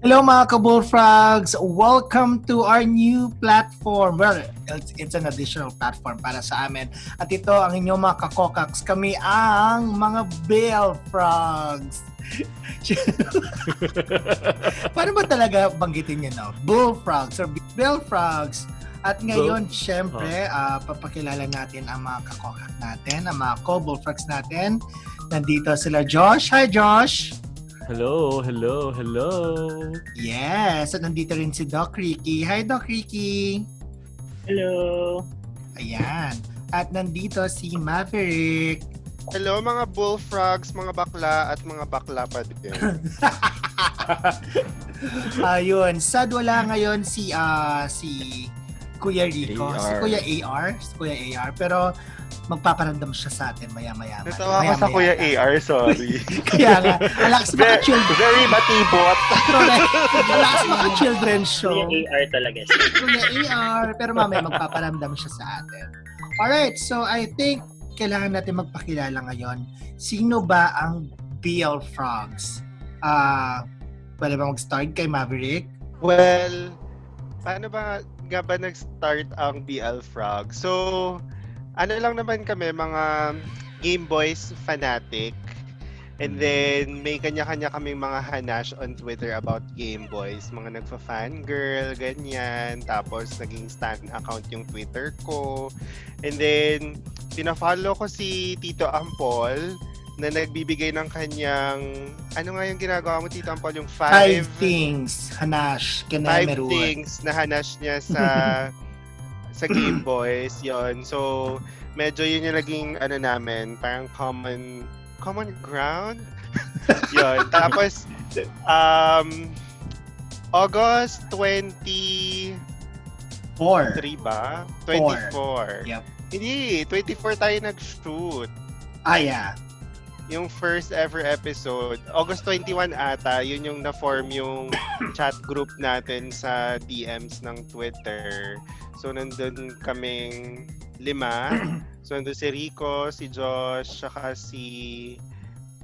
Hello mga ka-bullfrogs! Welcome to our new platform. Well, it's, it's an additional platform para sa amin. At ito ang inyong mga kakokaks. Kami ang mga Bell Frogs. Paano ba talaga banggitin nyo, no? Bullfrogs or Bell Frogs. At ngayon, Bull. syempre, uh, papakilala natin ang mga kakokak natin, ang mga co-bullfrogs natin. Nandito sila Josh. Hi, Josh! Hello, hello, hello. Yes, at nandito rin si Doc Ricky. Hi, Doc Ricky. Hello. Ayan. At nandito si Maverick. Hello mga bullfrogs, mga bakla at mga bakla pa din. Ayun, sad wala ngayon si uh, si Kuya Rico, AR. si Kuya AR, si Kuya AR, pero magpaparamdam siya sa atin maya-maya. Natawa ako sa Kuya AR, sorry. Kaya nga, alakas maka children. Very matibot. alakas maka children show. Kuya AR talaga siya. Kuya AR, pero mamaya magpaparamdam siya sa atin. Alright, so I think kailangan natin magpakilala ngayon. Sino ba ang BL Frogs? Ah, uh, pwede ba mag-start kay Maverick? Well, paano ba nga ba nag-start ang BL Frog? So, ano lang naman kami, mga Game Boys fanatic. And mm. then, may kanya-kanya kaming mga hanash on Twitter about Game Boys. Mga nagfa-fangirl, ganyan. Tapos, naging stan account yung Twitter ko. And then, pina-follow ko si Tito Ampol na nagbibigay ng kanyang ano nga yung ginagawa mo Tito Ampol yung five, five things hanash five things na hanash niya sa sa Game Boys, yon So, medyo yun yung naging, ano namin, parang common, common ground. yon Tapos, um, August 20... 4. 3 ba? 24. Yep. Hindi, 24 tayo nag-shoot. Ah, yeah. Yung first ever episode, August 21 ata, yun yung na-form yung chat group natin sa DMs ng Twitter. So, nandun kaming lima. so, nandun si Rico, si Josh, saka si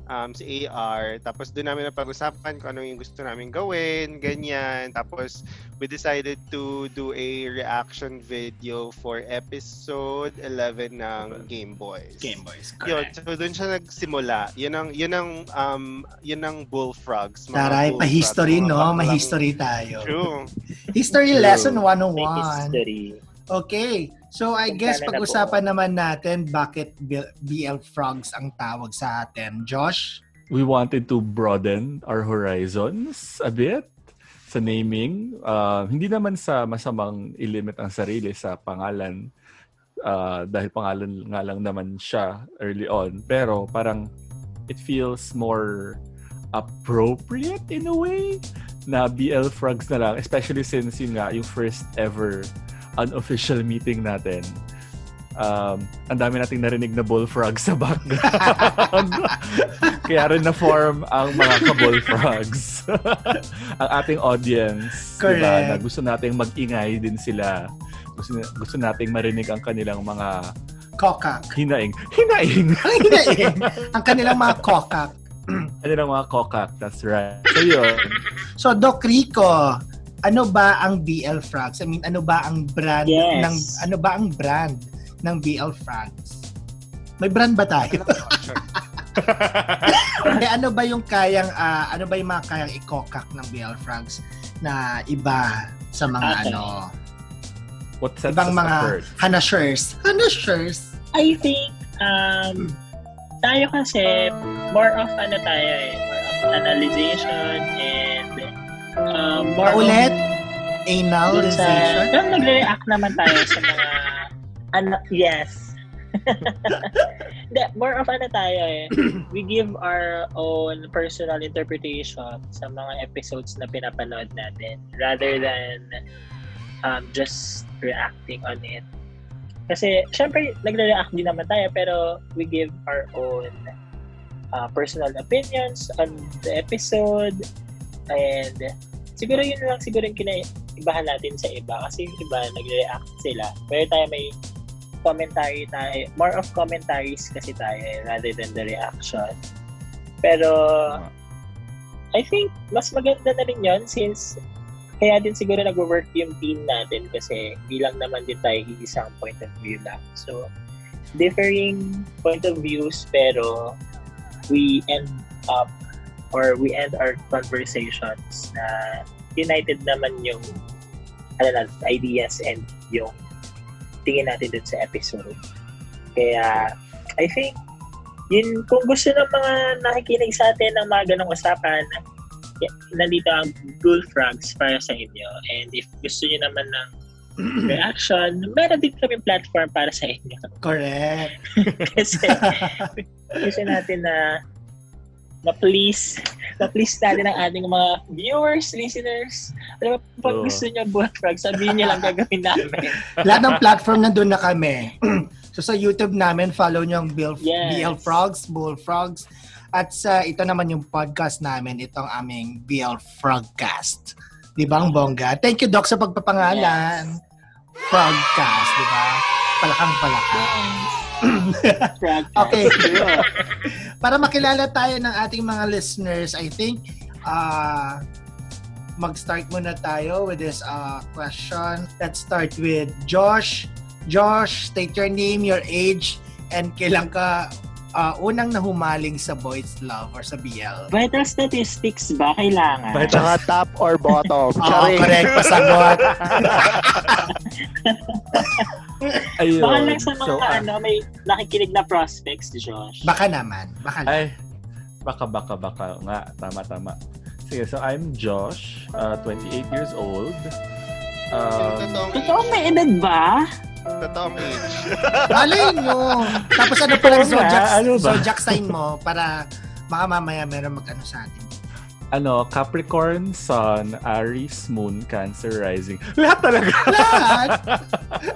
um, si AR. Tapos doon namin napag-usapan kung ano yung gusto namin gawin, ganyan. Tapos we decided to do a reaction video for episode 11 ng Game Boys. Game Boys, correct. Yun, so doon siya nagsimula. Yun ang, yun ang, um, yun ang Bullfrogs. Taray, pa-history, no? May-history tayo. True. History True. lesson 101. History. Okay. So I guess pag-usapan naman natin bakit BL Frogs ang tawag sa atin. Josh? We wanted to broaden our horizons a bit sa naming. Uh, hindi naman sa masamang ilimit ang sarili sa pangalan uh, dahil pangalan nga lang naman siya early on. Pero parang it feels more appropriate in a way na BL Frogs na lang. Especially since yun nga, yung first ever unofficial meeting natin, um, ang dami nating narinig na bullfrog sa background. Kaya rin na-form ang mga ka-bullfrogs. ang ating audience. Correct. Diba, na gusto nating mag-ingay din sila. Gusto, gusto nating marinig ang kanilang mga kokak. Hinaing. Hinaing! hinaing. ang kanilang mga kokak. kanilang mga kokak. That's right. So yun. So, Doc Rico, ano ba ang BL Frogs? I mean, ano ba ang brand yes. ng ano ba ang brand ng BL Frogs? May brand ba tayo? eh, ano ba yung kayang uh, ano ba yung mga kayang ikokak ng BL Frogs na iba sa mga okay. ano What ibang mga hanashers? Hanashers. I think um tayo kasi more of ano tayo eh, more of analyzation and uh, more Ulit? Analyzation? Pero nagre-react naman tayo sa mga ano, yes. De, more of ano tayo eh. We give our own personal interpretation sa mga episodes na pinapanood natin rather than um, just reacting on it. Kasi, syempre, nagre-react din naman tayo pero we give our own uh, personal opinions on the episode and siguro yun lang siguro yung kinaibahan natin sa iba kasi yung iba nagre-react sila pero tayo may commentary tayo more of commentaries kasi tayo eh, rather than the reaction pero I think mas maganda na rin yon since kaya din siguro nag-work yung team natin kasi bilang naman din tayo isang point of view lang. So, differing point of views pero we end up or we end our conversations na united naman yung ano na, ideas and yung tingin natin dun sa episode. Kaya, I think, yun, kung gusto ng mga nakikinig sa atin ng mga ganong usapan, nandito ang Bullfrogs para sa inyo. And if gusto niyo naman ng reaction, meron din kami platform para sa inyo. Correct. Kasi gusto natin na na-please, na-please natin ang ating mga viewers, listeners. Alam mo, pag Oo. gusto niyo Bullfrog, sabihin niyo lang gagawin namin. Lahat ng platform nandun na kami. so sa YouTube namin, follow nyo ang Bill, Yes. BL Frogs, Bullfrogs. At sa ito naman yung podcast namin, itong aming BL Frogcast. Di ba ang bongga? Thank you, Doc, sa pagpapangalan. Frogcast, di ba? Palakang palakang. Frog. Okay. Para makilala tayo ng ating mga listeners, I think uh, mag-start muna tayo with this uh, question. Let's start with Josh. Josh, state your name, your age, and kailan ka uh, unang nahumaling sa Boys Love or sa BL? Vital statistics ba kailangan? Vital- Tsaka top or bottom. Oo, Charing. correct. Pasagot. Ayun. Baka lang sa mga So, ah, ano, may nakikinig na prospects, Josh. Baka naman. Baka lang. Ay, baka, baka, baka. Nga, tama, tama. Sige, so I'm Josh, uh, 28 years old. Um, Totoo, may edad ba? Totoong age. Malay nyo. Tapos ano pa lang zodiac, ano ba? zodiac sign mo para baka mamaya meron mag-ano sa atin. Ano, Capricorn, Sun, Aries, Moon, Cancer, Rising. Lahat talaga. Lahat.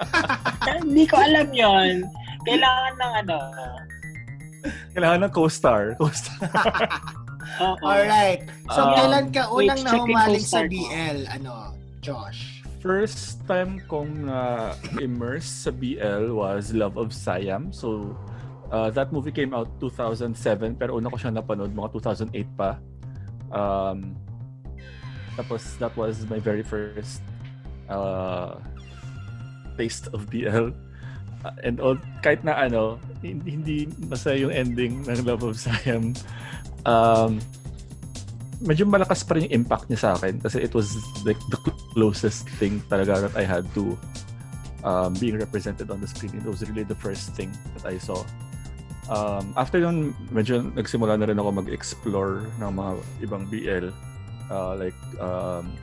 Hindi ko alam yon. Kailangan ng ano. Kailangan ng co-star. co-star. Alright. So, Um, kailan ka wait, unang yung nahumaling sa co-star ko. BL? Ano, Josh? First time kong na immerse sa BL was Love of Siam. So, uh, that movie came out 2007 pero una ko siya napanood mga 2008 pa. Um, tapos that was my very first uh, taste of BL. Uh, and all, kahit na ano, hindi, masaya yung ending ng Love of Siam. Um, medyo malakas pa rin yung impact niya sa akin kasi it was like the closest thing talaga that I had to um, being represented on the screen. It was really the first thing that I saw. Um, after yun, medyo nagsimula na rin ako mag-explore ng mga ibang BL. Uh, like um,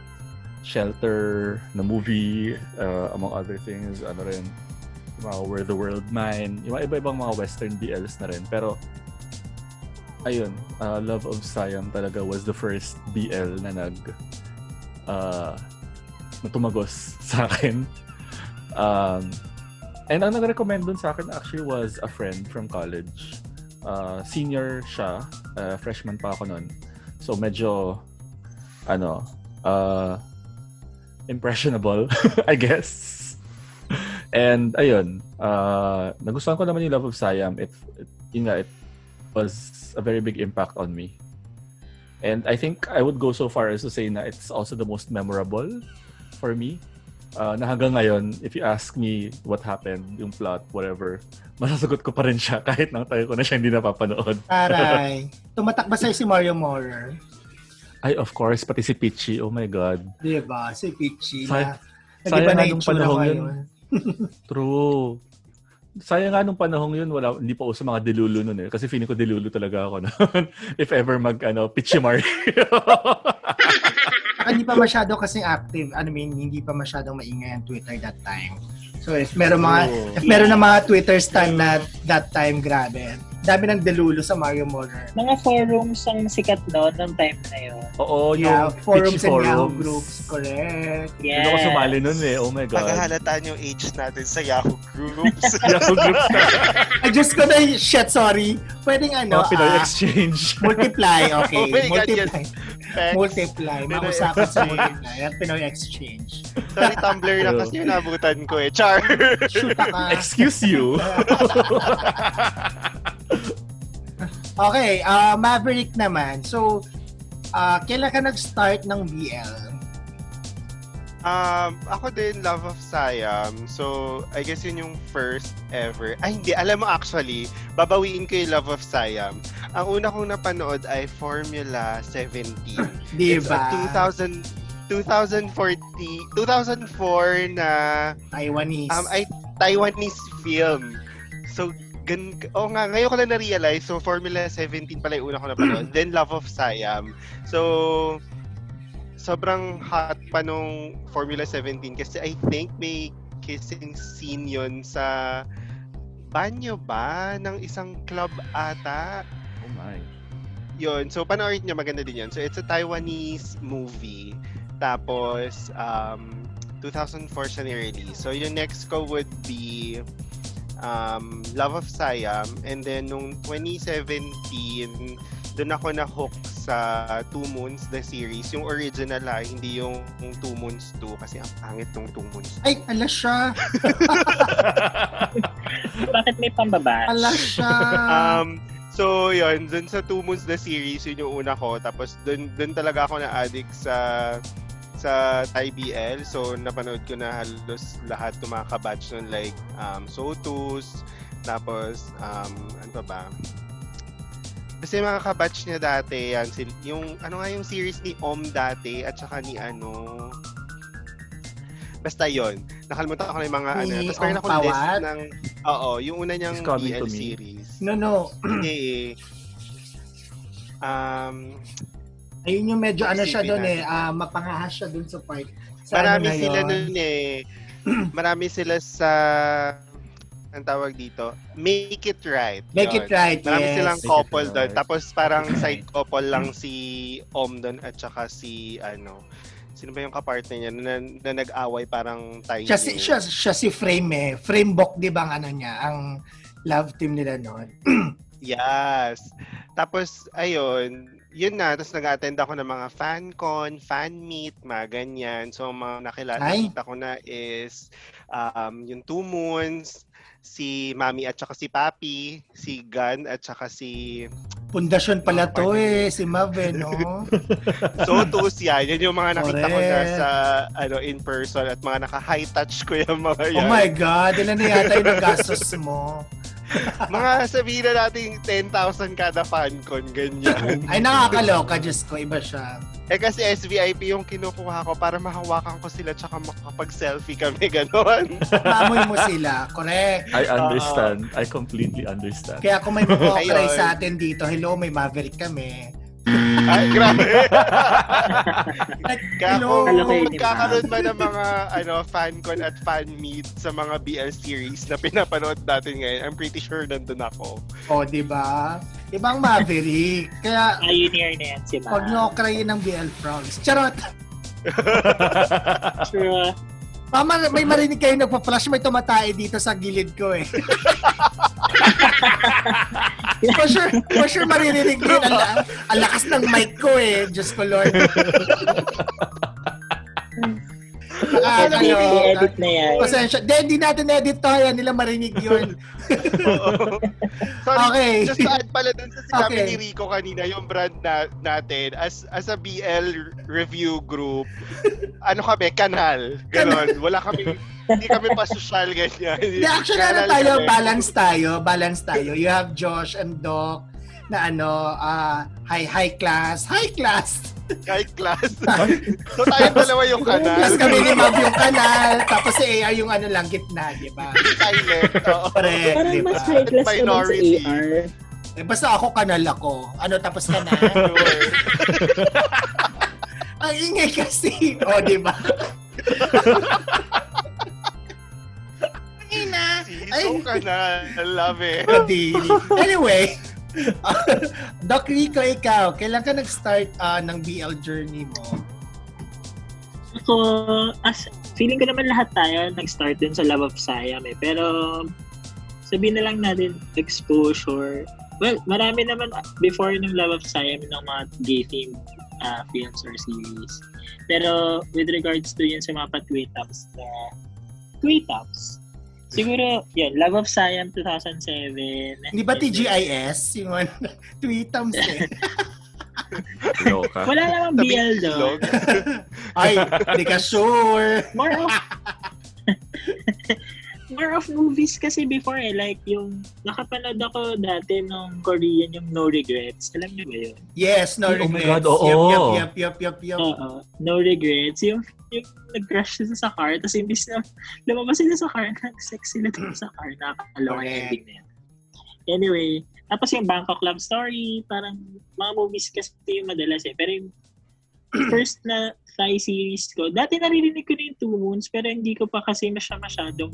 Shelter, na movie, uh, among other things, ano rin, yung mga Where the World Mine, yung mga iba-ibang mga western BLs na rin. Pero ayun, uh, Love of Siam talaga was the first BL na nag uh, na sa akin. Um, and ang nag-recommend dun sa akin actually was a friend from college. Uh, senior siya, uh, freshman pa ako nun. So medyo ano, uh, impressionable, I guess. And ayun, uh, nagustuhan ko naman yung Love of Siam. It, it yun nga, it was a very big impact on me. And I think I would go so far as to say na it's also the most memorable for me. Uh, na hanggang ngayon, if you ask me what happened, yung plot, whatever, masasagot ko pa rin siya kahit nang tayo ko na siya hindi napapanood. Taray. Tumatak ba sa'yo si Mario Morer? Ay, of course, pati si Peachy. Oh my God. Di ba? Si Peachy Say- na. sayang nga nung panahon yun. True. Sayang nga nung panahon yun, wala, hindi pa uso mga delulu nun eh. Kasi feeling ko delulu talaga ako noon. If ever mag, ano, Peachy Mario. Hindi pa masyado kasing active. I mean, hindi pa masyadong maingay ang Twitter that time. So, if meron mga, True. if meron na mga Twitter stand na that time, grabe. Dami ng delulo sa Mario Morer. Mga forums ang sikat noon ng time na yun. Oo, yung Yeah, forums and Yahoo forums. groups. Correct. Yes. Doon ako sumali nun eh. Oh my God. Pagkahalataan yung age natin sa Yahoo Groups. Yahoo groups na. Ay, Diyos ko na, shit, sorry. Pwedeng ano, Mga Pinoy ah, exchange. multiply, okay. Oh my God, multiply. Multiply. Mausapan sa multiply. At Pinoy exchange. Sorry, Tumblr lang kasi yung nabutan ko eh. Char! Shoot ka. Excuse you. Okay, uh, Maverick naman. So, ah, kailan ka nag-start ng BL? Um, ako din, Love of Siam. So, I guess yun yung first ever. Ay, hindi. Alam mo actually, babawiin ko yung Love of Siam. Ang una kong napanood ay Formula 17. Di It's a ba? 2000, 2040, 2004 na Taiwanese. um, ay Taiwanese film. So, gan oh nga, ngayon ko lang na-realize. So, Formula 17 pala yung una ko napanood. Then, Love of Siam. So, sobrang hot pa nung Formula 17 kasi I think may kissing scene yon sa banyo ba ng isang club ata. Oh my. Yun. So, panoorin niyo, maganda din yun. So, it's a Taiwanese movie. Tapos, um, 2004 siya ni-release. So, yung next ko would be um, Love of Siam. And then, nung 2017, doon ako na-hook sa Two Moons, the series. Yung original ha, hindi yung, yung Two Moons 2 kasi ang pangit nung Two Moons. Ay, ala siya. Bakit may pambabash? Ala siya. Um, so, yun, dun sa Two Moons the series, yun yung una ko. Tapos, dun, dun talaga ako na-addict sa sa Thai BL. So, napanood ko na halos lahat ng mga kabatch nun like um, Sotus, tapos, um, ano pa ba? Kasi mga kabatch niya dati, yan, sil- yung, ano nga yung series ni Om dati, at saka ni ano, basta yon Nakalimutan ko na yung mga Ni ano. Tapos meron Om ako list ng, oo, yung una niyang BL series. No, no. Hindi eh. Um, Ayun yung medyo ano siya doon eh. ah, mapangahas siya doon sa part. Sa marami ano sila nun eh. marami sila sa ang tawag dito, Make It Right. Make Yun. it right, Marami yes. silang Make couple doon. Right. Tapos parang side couple lang si Om doon at saka si ano, sino ba yung kapartner niya na, na nag-away parang tayo. Siya si, siya, siya si Frame eh. Frame Book, di ba ang ano niya? Ang love team nila noon. Yes. Tapos, ayun, yun na. Tapos nag-attend ako ng mga fan con, fan meet, mga ganyan. So, mga nakilala Ay. ko na is um, yung Two Moons, si Mami at saka si Papi, si Gun at saka si Pundasyon pala to eh. Si Mav eh, no? Sotus yan. Yan yung mga nakita ko na Correct. sa ano in person at mga naka-high touch ko yung mga Oh yan. my God. Ilan na yata yung nagastos mo? mga sabihin na natin 10,000 kada fan con, ganyan. Ay, nakakaloka. Diyos ko, iba siya. Eh kasi SVIP yung kinukuha ko para mahawakan ko sila tsaka makapag-selfie kami, gano'n. Maamoy mo sila. Correct. I understand. I completely understand. Kaya kung may mga Ayun. sa atin dito, hello, may Maverick kami. Ay, grabe. Ba? magkakaroon ba ng mga ano, fan con at fan meet sa mga BL series na pinapanood natin ngayon, I'm pretty sure nandun ako. O, di ba? Ibang Maverick. Kaya, Pioneer na yan si Ma. Huwag nyo krayin ng BL Frogs. Charot! True. Mama, may marinig kayo nagpa-flash, may tumatay dito sa gilid ko eh. for sure, for sure maririnig din. Ang, ang lakas ng mic ko eh. Diyos ko Lord. Edit, Nakakaloka. edit na yan. Pasensya. Di, di natin edit to. Yan, nila marinig yun. Sorry, Okay. just to add pala dun sa sinabi Okay. ni Rico kanina, yung brand na, natin, as as a BL review group, ano kami, kanal. Ganon. Wala kami, hindi kami pa social ganyan. Di, actually, ano tayo, kami. balance tayo, balance tayo. You have Josh and Doc na ano, ah, high, high class, high class. Kahit class. so tayo dalawa yung kanal. Plus kami ni Mab yung kanal, tapos si AR yung ano lang, gitna, di ba? Silent. Oo. Correct, Parang di ba? mas high class ka sa Minority. AR. Eh, basta ako kanal ako. Ano, tapos ka na? Ang ingay kasi. O, di ba? Ina. Season kanal. Love it. Anyway, Doc Rico, ikaw, kailan ka nag-start ah, ng BL journey mo? Ako, as, feeling ko naman lahat tayo nag-start din sa Love of Siam eh. Pero, sabihin na lang natin, exposure. Well, marami naman before ng Love of Siam ng mga gay-themed uh, films or series. Pero, with regards to yun sa mga pa-tweetums na tweetums, siguro, yun, Love of Siam 2007. Hindi ba TGIS? Yung ano, tweetums eh. Loka. Wala namang BL ng doon. Ay, di ka sure. More of more of movies kasi before eh. Like yung nakapanood ako dati nung Korean yung No Regrets. Alam niyo ba yun? Yes, no Oh my regrets. God, oo. Yup, yup, yup, yup, yup. Oo. No Regrets. Yung, yung nag-crush sila sa car tapos imbis na lumabas sila sa car, nag-sex sila dun sa car. Nakakalawang Correct. ending na yun. Anyway, tapos yung Bangkok Love Story, parang mga movies kasi yung madalas eh. Pero yung first na Thai series ko, dati naririnig ko na yung Two Moons, pero hindi ko pa kasi masya masyadong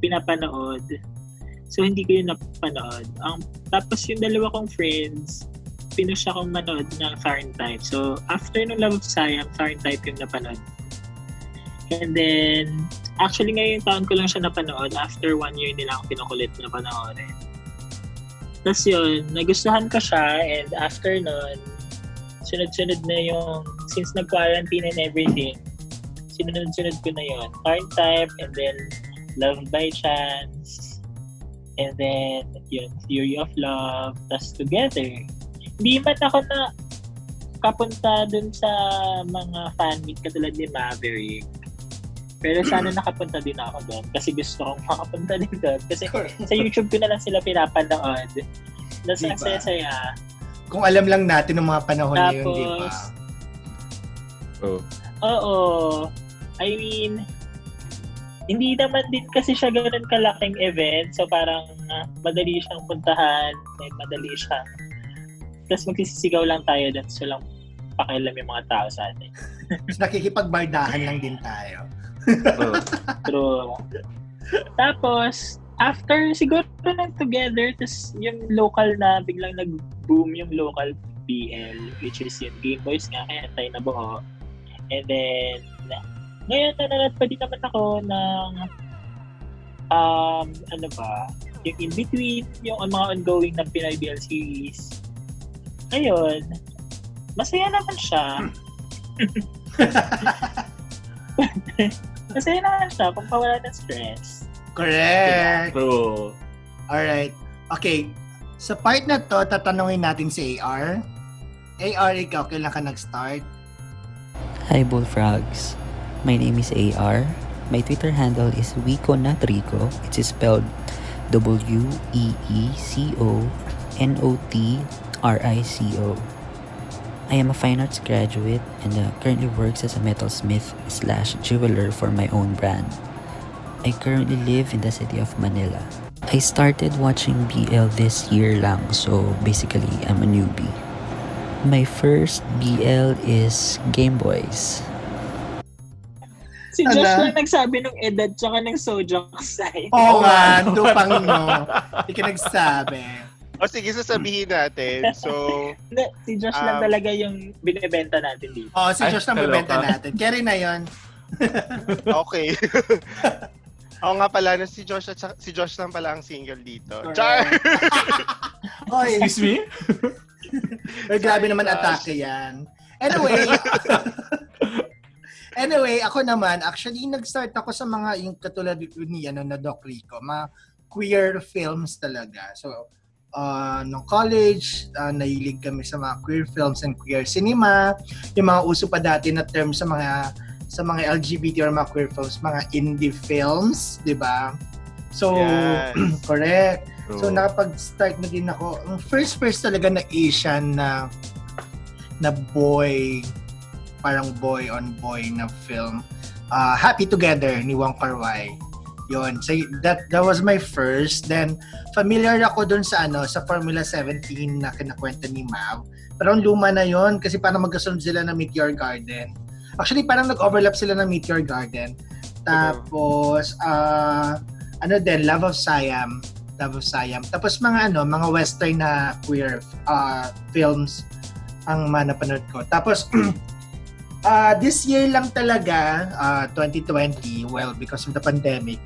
pinapanood. So, hindi ko yun napanood. Ang, tapos yung dalawa kong friends, pinush akong manood ng Tharn Type. So, after nung Love of Siam, Tharn Type yung napanood. And then, actually ngayong taon ko lang siya napanood. After one year nila ako pinukulit na panoorin. Tapos yun, nagustuhan ko siya and after nun, sunod-sunod na yung, since nag-quarantine and everything, sinunod-sunod ko na yun. Tharn Type and then Love by Chance and then yun, Theory of Love, tas Together. Hindi man ako na kapunta dun sa mga fan meet katulad ni Maverick. Pero sana nakapunta din ako doon kasi gusto kong makapunta din doon. Kasi sa YouTube ko na lang sila pinapanood. Tapos ang Diba? saya-saya. Kung alam lang natin ng mga panahon na yun, di ba? Tapos, Oh. Oo. I mean, hindi naman din kasi siya ganun kalaking event. So parang ah, madali siyang puntahan. And madali siyang... Tapos magsisisigaw lang tayo doon. So lang pakialam yung mga tao sa atin. Nakikipagbardahan lang din tayo. Oh. True. Tapos, after siguro lang together, tapos yung local na biglang nag-boom yung local BL, which is yung Game Boys nga, kaya tayo na buo. And then, ngayon nanonood pa din naman ako ng um, ano ba, yung in-between, yung mga ongoing ng Pinoy BL series. Ngayon, masaya naman siya. masaya naman siya kung pawala ng stress. Correct. True. Alright. Okay. Sa part na to, tatanungin natin si AR. AR, ikaw, kailan ka nag-start? Hi Bullfrogs. My name is AR. My Twitter handle is Wico not Rico. It's spelled W E E C O N O T R I C O. I am a fine arts graduate and uh, currently works as a metalsmith slash jeweler for my own brand. I currently live in the city of Manila. I started watching BL this year lang, so basically I'm a newbie. My first BL is Game Boys. Si Josh Ala. lang nagsabi ng edad tsaka ng Sojok side. Oo nga, tupang no. Hindi ka nagsabi. O sige, sasabihin natin. So, si Josh lang Um, talaga yung binibenta natin dito. Oo, si Ay, Josh bebenta ka. natin. Carry na yon. okay. Oo nga pala, na si Josh at si Josh lang pala ang single dito. Correct. Char! Oy, Excuse me? Ay, grabe naman atake yan. Anyway, anyway, ako naman, actually, nag-start ako sa mga, yung katulad ni, ano, na Doc Rico, mga queer films talaga. So, uh, nung college, uh, nahilig kami sa mga queer films and queer cinema. Yung mga uso pa dati na term sa mga sa mga LGBT or mga queer films, mga indie films, di ba? So, Yes. correct. So True. nakapag-start na din ako. Ang first first talaga na Asian na na boy parang boy on boy na film. Uh, Happy Together ni Wong Kar-wai. Yun. So that that was my first. Then familiar ako dun sa ano sa Formula 17 na kinakwento ni Mav. Pero luma na yon kasi parang magkasunod sila ng Meteor Garden. Actually parang nag-overlap sila ng Meteor Garden. Tapos uh, ano din Love of Siam Love of Siam. Tapos mga ano, mga western na queer uh, films ang manapanood ko. Tapos uh, this year lang talaga, uh, 2020, well, because of the pandemic,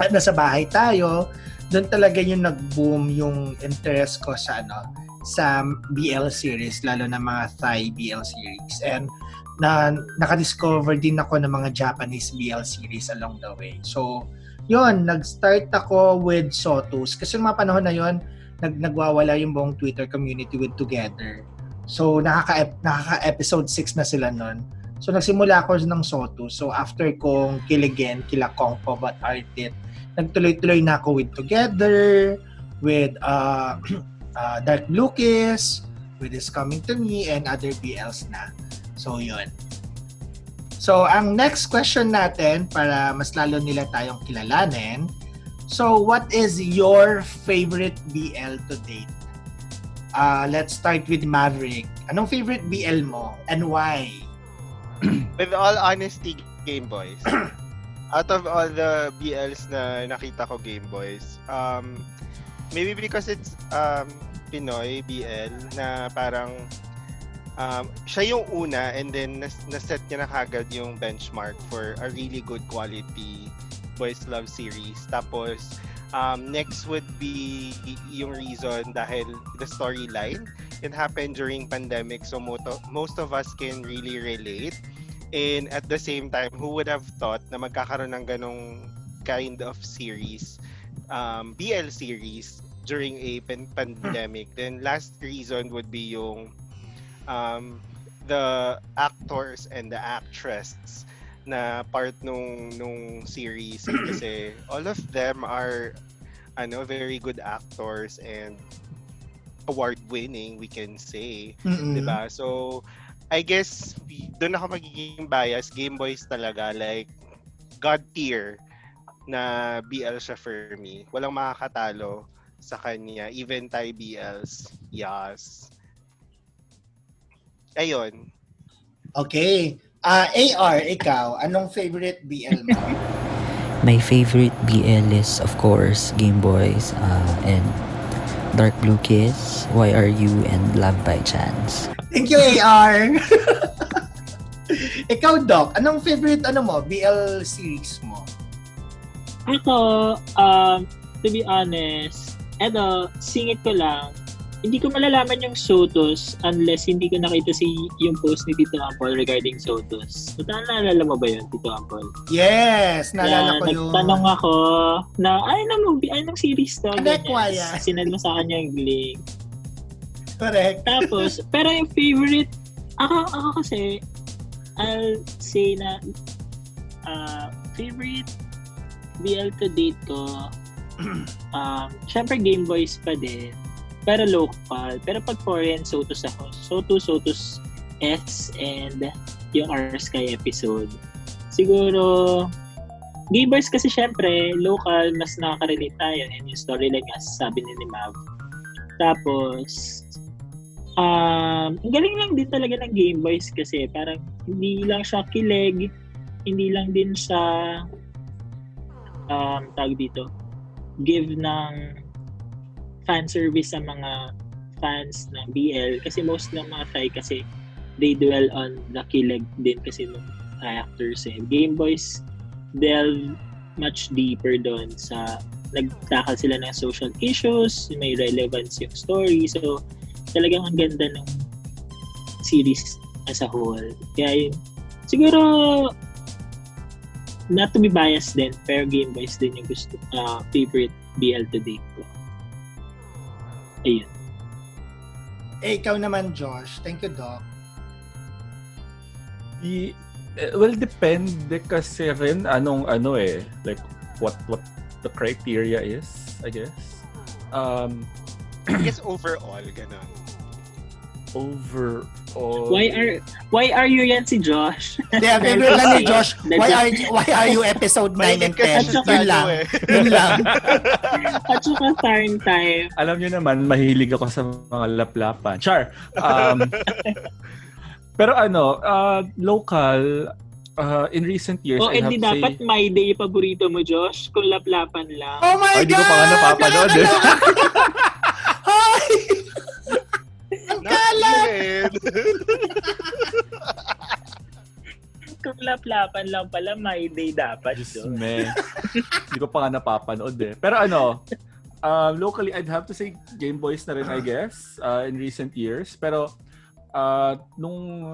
at nasa bahay tayo, doon talaga yung nag-boom yung interest ko sa ano, sa BL series, lalo na mga Thai BL series. And na nakadiscover din ako ng mga Japanese BL series along the way. So, yon nag-start ako with Sotus. Kasi mga panahon na yon nag nagwawala yung buong Twitter community with Together. So, nakaka, nakaka-episode 6 na sila nun. So, nagsimula ako ng Soto. So, after kong kiligin, kila Kong po, but Artit, nagtuloy-tuloy na ako with Together, with uh, uh, Dark Blue Kiss, with Is Coming to Me, and other BLs na. So, yun. So, ang next question natin, para mas lalo nila tayong kilalanin, so, what is your favorite BL to date? Uh, let's start with Maverick. Anong favorite BL mo and why? With all honesty, Game Boys. out of all the BLs na nakita ko Game Boys, um, maybe because it's um, Pinoy BL na parang um, siya yung una and then nas- naset niya na kagad yung benchmark for a really good quality boys love series. Tapos um, next would be yung reason dahil the storyline it happened during pandemic so moto, most of us can really relate. And at the same time who would have thought na magkakaroon ng ganong kind of series um, BL series during a pan- pandemic? Then last reason would be yung um, the actors and the actress na part nung nung series kasi all of them are ano very good actors and award winning we can say Mm-mm. 'di ba? So I guess doon ako magiging bias Game Boys talaga like god tier na BL siya for me. Walang makakatalo sa kanya even Thai BLs yes. Ayun. Okay. Ah, AR, ikaw, anong favorite BL mo? My favorite BL is, of course, Game Boys uh, and Dark Blue Kiss, Why Are You, and Love by Chance. Thank you, AR! ikaw, Doc, anong favorite ano mo, BL series mo? Ako, um, to be honest, eto, singit ko lang, hindi ko malalaman yung Sotos unless hindi ko nakita si yung post ni Tito Ampol regarding Sotos. Totoo naalala mo ba yun, Tito Ampol? Yes, naalala ko yung... Nagtanong ako na, ay na movie, ay ng series to. Kwaya. Sinend mo sa kanya yung link. Correct. Tapos, pero yung favorite, ako, ako kasi, I'll say na, uh, favorite BL to date ko, um, syempre Game Boys pa din, pero local. Pero pag foreign, Sotus ako. Sotus, Sotus S, and yung R Sky episode. Siguro, Game Boys kasi syempre, local, mas nakaka-relate tayo. And yung storyline nga, sabi ni ni Mav. Tapos, um, ang galing lang din talaga ng Game Boys kasi parang hindi lang siya kilig, hindi lang din siya um, tawag dito, give ng fan service sa mga fans ng BL kasi most ng mga Thai kasi they dwell on the kilig din kasi ng actors eh. Game Boys delve much deeper doon sa nagtakal sila ng social issues, may relevance yung story. So, talagang ang ganda ng series as a whole. Kaya yun, siguro not to be biased din, pero Game Boys din yung gusto, uh, favorite BL to date ko. Ayun. Eh, ikaw naman, Josh. Thank you, Doc. I, eh, well, depende kasi rin anong ano eh. Like, what what the criteria is, I guess. Um, I guess overall ganun overall... Why are why are you yan si Josh? Hindi, ang favorite lang ni Josh, why are, why are you episode 9 and 10? kasi Yun tayo lang. eh. Yun lang. At saka time time. Alam nyo naman, mahilig ako sa mga laplapan. Char! Um, pero ano, uh, local, uh, in recent years, O, I have dapat say... my day paborito mo, Josh, kung laplapan lang. Oh my Ay, di God! ko pa nga napapanood eh. Hi! Yet. Kung laplapan lang pala, my day dapat. Diyos Josh. me. Hindi ko pa nga napapanood eh. Pero ano, uh, locally, I'd have to say Game Boys na rin, I guess, uh, in recent years. Pero, uh, nung,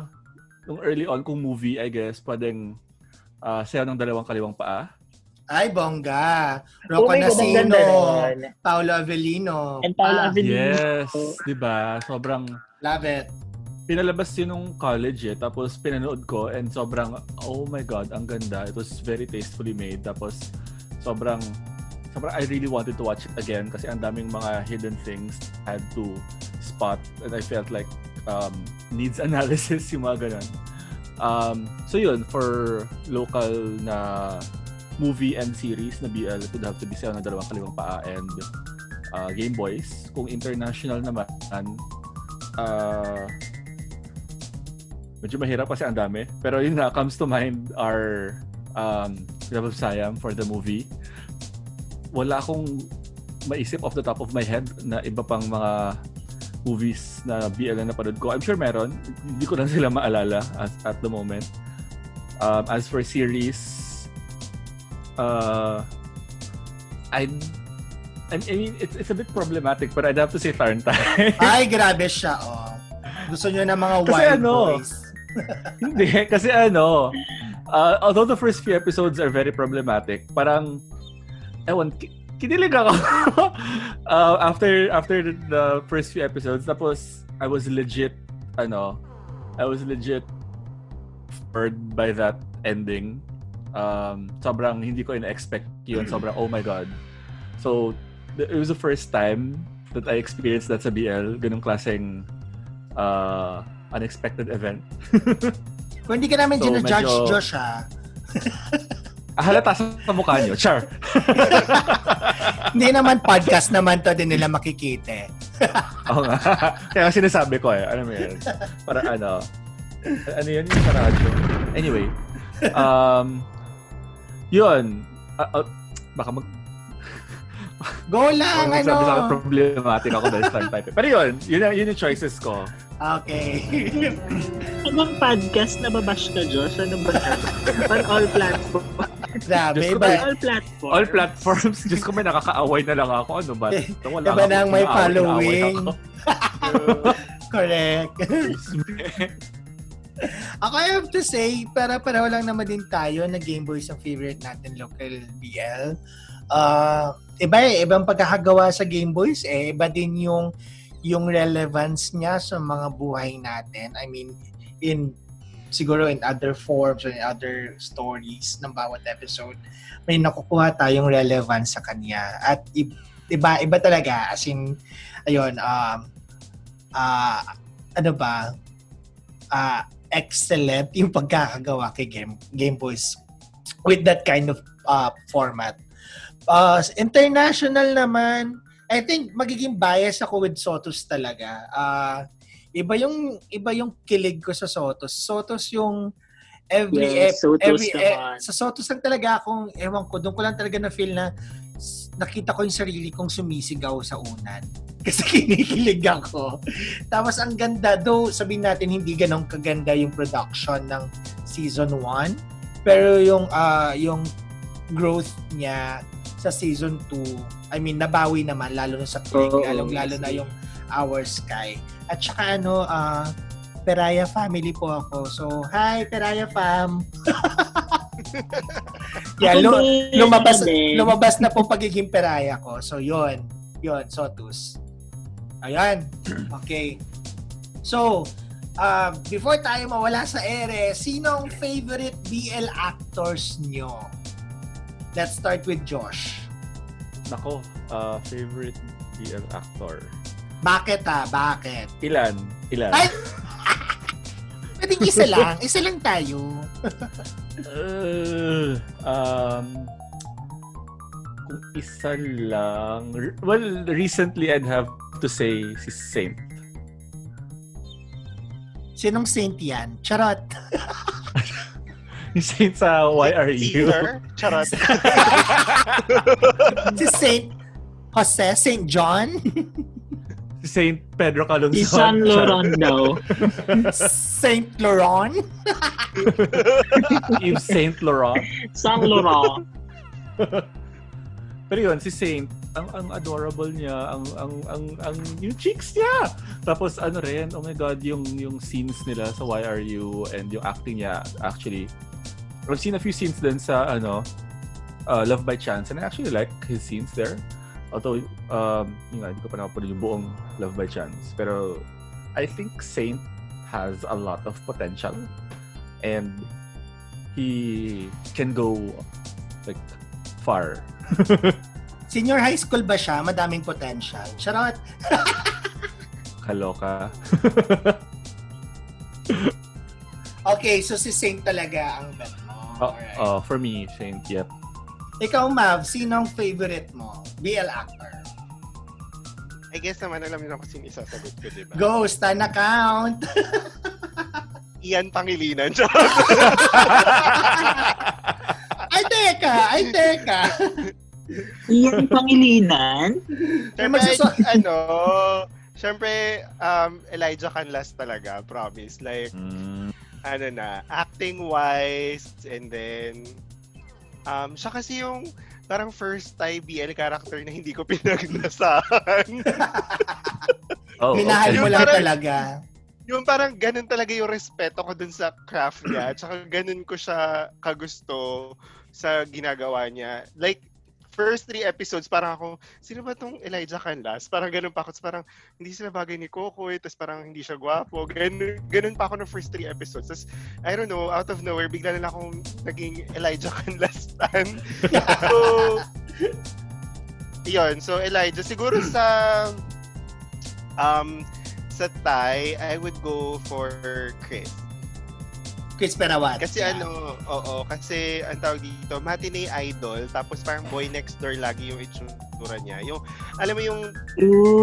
nung early on kung movie, I guess, pwedeng uh, sayo ng dalawang kaliwang paa. Ay, bongga. Oh God, ang Nasino. Paolo Avellino. And Paolo Ah, Avellino. Yes, di ba? Sobrang, Love it. pinalabas yun nung college eh. Tapos pinanood ko and sobrang, oh my God, ang ganda. It was very tastefully made. Tapos sobrang, sobrang I really wanted to watch it again kasi ang daming mga hidden things had to spot and I felt like um, needs analysis yung mga ganun. Um, so yun, for local na movie and series na BL, it would have to be Sayo na Dalawang Kalimang Paa and uh, Game Boys. Kung international naman, uh, medyo mahirap kasi ang dami. Pero yun nga, comes to mind are um, Love of Siam for the movie. Wala akong maisip off the top of my head na iba pang mga movies na BL na napanood ko. I'm sure meron. Hindi ko lang sila maalala at, at the moment. Um, as for series, uh, I I mean, it's, it's a bit problematic but I'd have to say Tarntine. Ay, grabe siya, oh. Gusto niyo ng mga Kasi wild ano, boys. Hindi, kasi ano, uh, although the first few episodes are very problematic, parang, ewan, ki- kinilig ako uh, after after the first few episodes. Tapos, I was legit, ano, I was legit spurred by that ending. Um, sobrang hindi ko in-expect yun. Sobrang, oh my God. So, it was the first time that I experienced that sa BL. Ganong klaseng uh, unexpected event. Kung hindi ka namin So, gina-judge, medyo- Josh, ha? Ah, halata sa, mukha nyo. Char. Hindi naman podcast naman to din nila makikita. Oo nga. Kaya sinasabi ko eh. Ano mo yun? Para ano. Ano yun yung sa radyo? Anyway. Um, yun. Ah, ah, baka mag... Go lang, ano? magsabi sa akin problematic ako dahil type. Pero yun, yun, yun yung choices ko. Okay. Ibang podcast na babash ka, Josh? Ano ba? On all platforms. Grabe, On all platforms. All platforms. Diyos ko, may nakakaaway na lang ako. Ano ba? Ito, wala Iba nga nang may following. correct. Ako, I have to say, para pareho lang naman din tayo na Game Boys ang favorite natin local BL. Uh, iba eh, ibang pagkakagawa sa Game Boys eh. Iba din yung yung relevance niya sa mga buhay natin. I mean, in siguro in other forms or in other stories ng bawat episode, may nakukuha tayong relevance sa kanya. At iba, iba talaga. As in, ayun, um, ah ano ba, ah excellent yung pagkakagawa kay Game, Game Boys with that kind of uh, format. Uh, international naman, I think magiging bias ako with Sotos talaga. Uh, iba yung iba yung kilig ko sa Sotos. Sotos yung every Yes, ep- Sotos every e- naman. sa Sotos lang talaga akong ewan ko, doon ko lang talaga na feel na nakita ko yung sarili kong sumisigaw sa unan. Kasi kinikilig ako. Tapos ang ganda, though sabihin natin hindi ganong kaganda yung production ng season 1, pero yung ah, yung growth niya sa season 2, I mean, nabawi naman, lalo na sa Oo, lalong lalo na yung Our Sky. At saka ano, ah, Peraya family po ako. So, hi, Peraya fam! yeah, lu- lumabas, lumabas na po pagiging Peraya ko. So, yon yon Sotus. Ayan. Okay. So, uh, before tayo mawala sa ere, sino ang favorite BL actors nyo? Let's start with Josh. Nako, uh, favorite BL actor. Bakit ah? Bakit? Ilan? Ilan? Ay! Pwedeng isa lang. Isa lang tayo. Uh, um, kung isa lang... Well, recently I'd have to say si Saint. Sinong saint yan? Charot. Yung Saint sa Why Are You? Caesar? Charot. si Saint Jose, Saint John, Si Saint Pedro Calungsod. Si San Laurent daw. Saint Laurent. Yung Saint Laurent. San Laurent. Pero yun, si Saint, ang ang adorable niya, ang ang ang ang yung cheeks niya. Tapos ano rin, oh my god, yung yung scenes nila sa Why Are You and yung acting niya actually. I've seen a few scenes din sa ano, uh, Love by Chance and I actually like his scenes there. Although um, yun nga, hindi ko pa napapanood yung buong Love by Chance. Pero I think Saint has a lot of potential and he can go like far. Senior high school ba siya? Madaming potential. Charot. Kaloka. Okay, so si Saint talaga ang mo. Oh, oh, for me, Saint, yep. Ikaw, Mav, sino ang favorite mo? BL actor. I guess naman alam niyo na kung sino isasagot ko, di ba? Go, stand account. Ian Pangilinan. ay, teka! Ay, teka! Iyan Pangilinan? Siyempre, magsuso- ano, siyempre, um, Elijah Canlas talaga, promise. Like, Mm, ano na, acting-wise, and then, um, siya kasi yung parang first time BL character na hindi ko pinagnasahan. oh, Minahal okay. mo lang Parang- talaga. yung parang ganun talaga yung respeto ko dun sa craft niya. Tsaka ganun ko siya kagusto sa ginagawa niya. Like, first three episodes, parang ako, sino ba tong Elijah Canlas? Parang ganun pa ako. Tapos parang, hindi sila bagay ni Coco eh. Tapos parang hindi siya gwapo. Ganun, ganun pa ako ng first three episodes. Tapos, I don't know, out of nowhere, bigla na lang akong naging Elijah Canlas fan. so, yun. So, Elijah, siguro sa um, sa Thai, I would go for Chris. Chris Perawat. Kasi Yeah. ano, oo, kasi ang tawag dito, matinee idol, tapos parang boy next door lagi yung itsura niya. Yung, alam mo yung,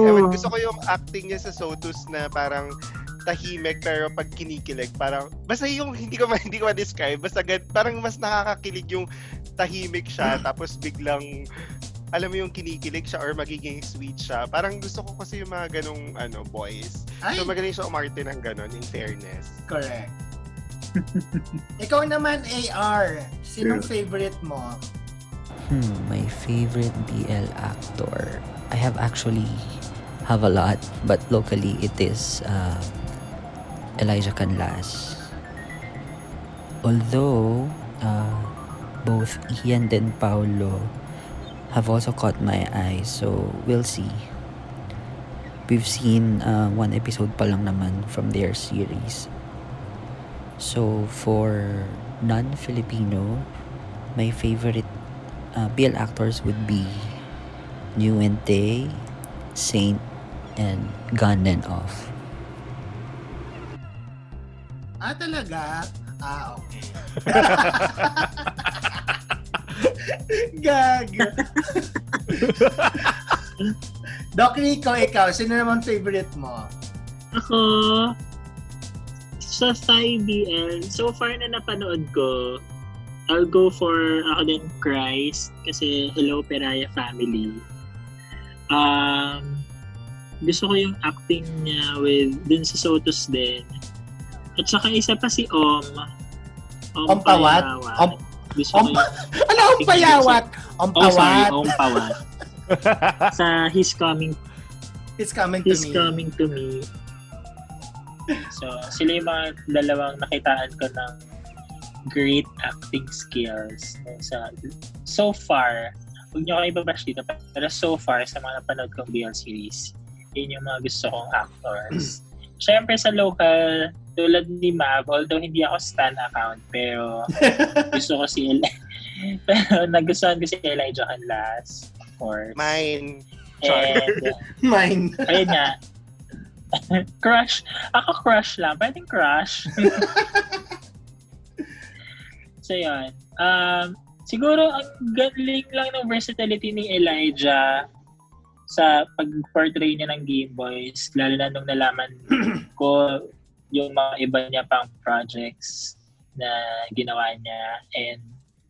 ewan, gusto ko yung acting niya sa Sotus na parang tahimik pero pag kinikilig parang basta yung hindi ko ma, hindi ko ma-describe basta gan, parang mas nakakakilig yung tahimik siya tapos biglang alam mo yung kinikilig siya or magiging sweet siya. Parang gusto ko kasi yung mga ganong ano boys. Ay, So magaling siya umarte ng ganon in fairness. correct. Ikaw naman, AR. Sinong favorite mo? Hmm, my favorite BL actor. I have actually have a lot, but locally it is uh, Elijah Canlas. Although uh, both Ian and Paolo have also caught my eye, so we'll see. We've seen uh, one episode pa lang naman from their series. So for non-Filipino, my favorite uh, BL actors would be Nuente, Saint, and Gun and Off. Ah, talaga? Ah, okay. Gag. Doc Rico, ikaw, sino naman favorite mo? Ako, sa Thai BL, so far na napanood ko, I'll go for ako din Christ kasi Hello Peraya Family. Um, gusto ko yung acting niya with dun sa Sotos din. At saka isa pa si Om. Om Pawat? Payawat. Om- gusto Om- ko Ano ang payawat? Oh sorry, pawat. Om Pawat. sa He's Coming It's coming to He's me. coming to me. So, sila yung mga dalawang nakitaan ko ng great acting skills. Sa, so far, huwag niyo kayo ibabash dito, pero so far, sa mga napanood kong BL series, yun yung mga gusto kong actors. Siyempre sa local, tulad ni Mav, although hindi ako stan account, pero gusto ko si El pero nagustuhan ko si Elijah Canlas, of course. Mine. And, Mine. ayun nga. crush. Ako crush lang. Pwedeng crush. so, yun. Um, siguro, ang galing lang ng versatility ni Elijah sa pag-portray niya ng Game Boys, lalo na nung nalaman ko yung mga iba niya pang projects na ginawa niya and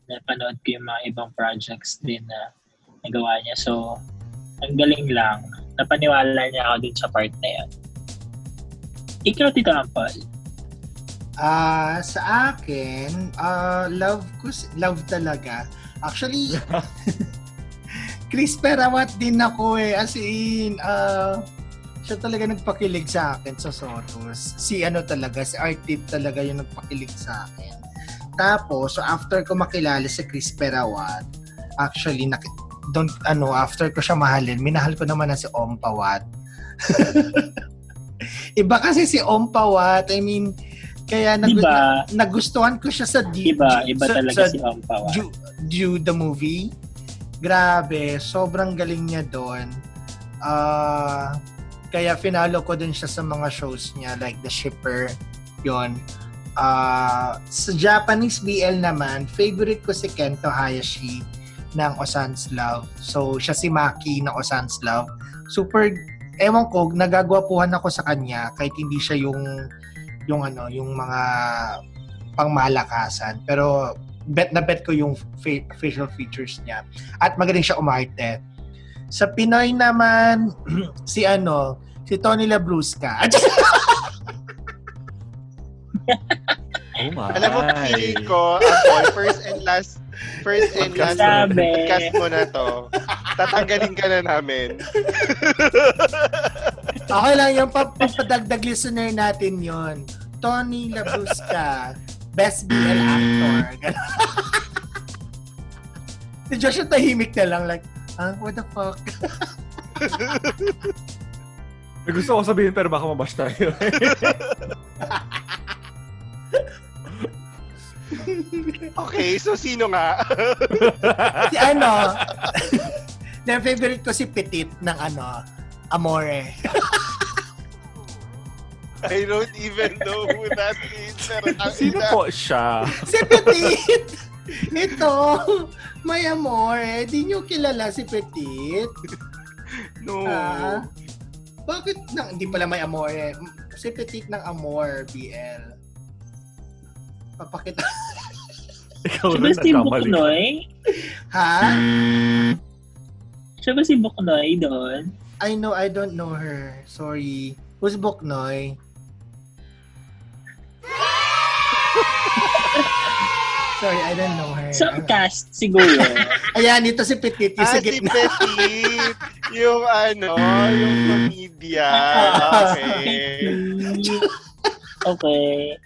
napanood ko yung mga ibang projects din na nagawa niya. So, ang galing lang. Napaniwala niya ako dun sa part na yun. Ikaw, Tito Ampal. Ah, sa akin, ah, love ko, love talaga. Actually, Chris Perawat din ako eh. As in, ah, siya talaga nagpakilig sa akin sa Sotos. Si ano talaga, si Artip talaga yung nagpakilig sa akin. Tapos, so after ko makilala si Chris Perawat, actually, nak- don't, ano, after ko siya mahalin, minahal ko naman na si Om Pawat. Iba kasi si Ompawat. I mean, kaya nagu- Diba? nagustuhan ko siya sa di- Iba, iba sa- talaga sa si Ompawa. Ju- Ju the movie. Grabe, sobrang galing niya doon. Ah, kaya finalo ko din siya sa mga shows niya like The Shipper. 'Yon. Ah, sa Japanese BL naman, favorite ko si Kento Hayashi ng Osan's Love. So, siya si Maki ng Osan's Love. Super, ewan ko, nagagwapuhan ako sa kanya kahit hindi siya yung yung ano, yung mga pangmalakasan. Pero bet na bet ko yung fa- facial features niya. At magaling siya umarte. Sa Pinoy naman, si ano, si Tony Labrusca. Oh my. Alam mo, feeling ko, ako, first and last, first and last podcast mo na to, tatanggalin ka na namin. okay lang yung pa- papadagdag listener natin yon. Tony Labrusca, best BL actor. Si Joshua tahimik na lang like, ah, what the fuck? May gusto ko sabihin pero baka mabash tayo. Okay, so sino nga? si ano, na favorite ko si Petit ng ano, Amore. I don't even know who that is. Pero Sino po siya? si Petit! Ito, may Amore. Di nyo kilala si Petit? No. Ah, bakit nang hindi pala may Amore? Si Petit ng Amor BL. Papakita. Ikaw na nagkamali. Ha? Siya ba si Buknoy doon? I know, I don't know her. Sorry. Who's Boknoy? Sorry, I don't know her. Sa cast, siguro. Ayan, ito si Petit. Yung Ah, sa si gitna. Petit. yung ano, yung comedian. Okay. okay.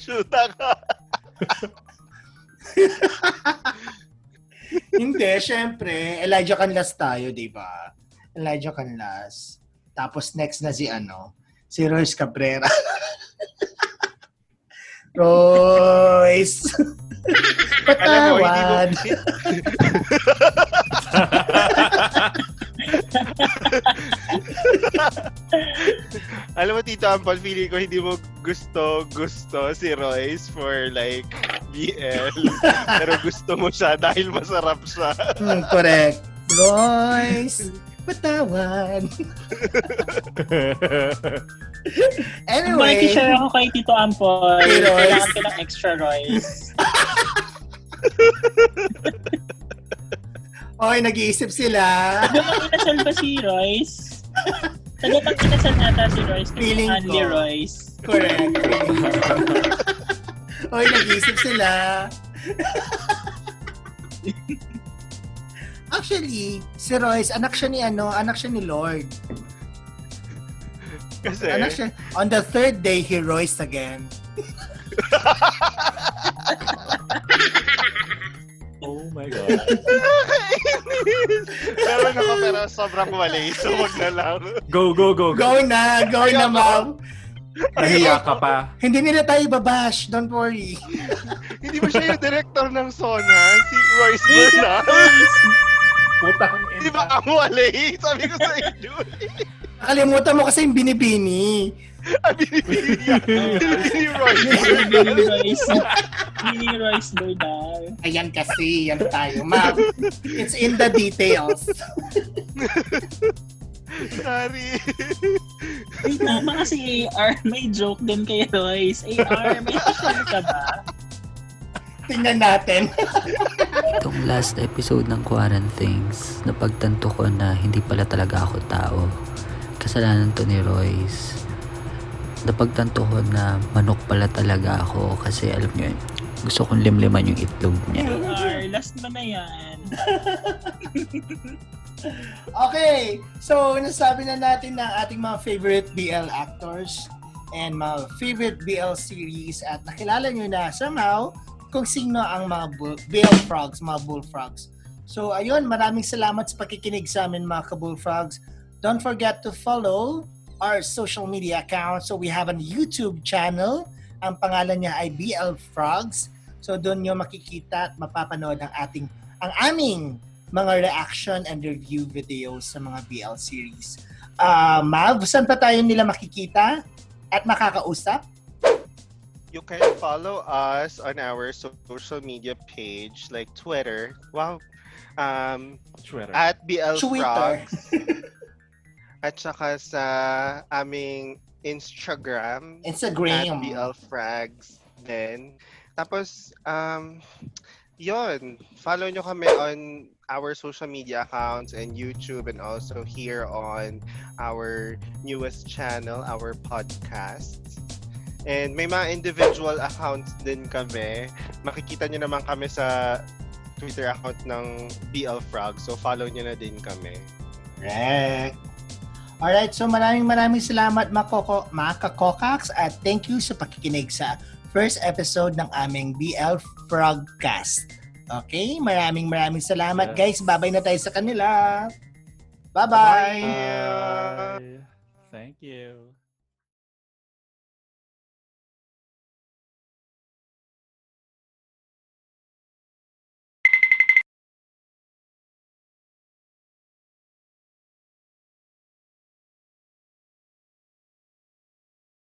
Shoota ka. Hindi, syempre, Elijah Canlas tayo, di ba? Elijah Canlas. Tapos next na si ano, si Royce Cabrera. Royce! Patawad! alam mo, Tito Ampol, feeling ko hindi mo gusto, gusto si Royce for like BL. Pero gusto mo siya dahil masarap siya. Hmm, correct. Royce! Patawad! anyway, Makikishare ako kay Tito. Kay Royce. Kailangan ko ng extra Royce. okay, nag-iisip sila. Tagatang inasal ba si Royce? Tagatang inasal nata si Royce. Feeling ko. Royce. Correct. Okay, nag-iisip sila. Actually, si Royce, anak siya ni ano, anak siya ni Lord. Kasi, Anak siya. On the third day, he Royce again. oh my God. Meron ako pero sobrang mali. So, wag na lang. Go, go, go, go. Go na, go na, ma'am. Nahiya ka pa. Hindi nila tayo babash, don't worry. Hindi mo siya yung director ng Sona, si Royce Bernal. Putang Di ba ang mali? Sabi ko sa inyo. Nakalimutan mo kasi yung binibini. Ang binibili niya. Binibili Royce Mini Royce. Bernal. Ayan kasi, yan tayo. Ma'am, it's in the details. Sorry. Ay, tama kasi AR. May joke din kay Royce. AR, may share ka ba? Tingnan natin. Itong last episode ng Quarantines, napagtanto ko na hindi pala talaga ako tao. Kasalanan to ni Royce. Napagtanto ko na manok pala talaga ako kasi alam nyo yun, gusto kong limliman yung itlog niya. AR, last mo na yan. Okay, so nasabi na natin ng ating mga favorite BL actors and mga favorite BL series at nakilala nyo na somehow kung sino ang mga bull, BL frogs, mga bullfrogs. So ayun, maraming salamat sa pakikinig sa amin mga ka-bullfrogs. Don't forget to follow our social media accounts. So we have a YouTube channel. Ang pangalan niya ay BL Frogs. So doon nyo makikita at mapapanood ang ating ang aming mga reaction and review videos sa mga BL series. Uh, Mav, saan pa tayo nila makikita at makakausap? You can follow us on our social media page like Twitter. Wow. Um, Twitter. at BL Twitter. Frogs. at saka sa aming Instagram. At Instagram. BL Frags din. Tapos, um, yon follow nyo kami on our social media accounts and YouTube and also here on our newest channel, our podcast. And may mga individual accounts din kami. Makikita nyo naman kami sa Twitter account ng BL Frog. So follow nyo na din kami. Correct. Alright, so maraming maraming salamat mga, koko, mga kakokaks at thank you sa pakikinig sa first episode ng aming BL Frogcast. Okay, maraming maraming salamat Yes. guys. Babay na tayo sa kanila. Bye-bye. Bye. Thank you.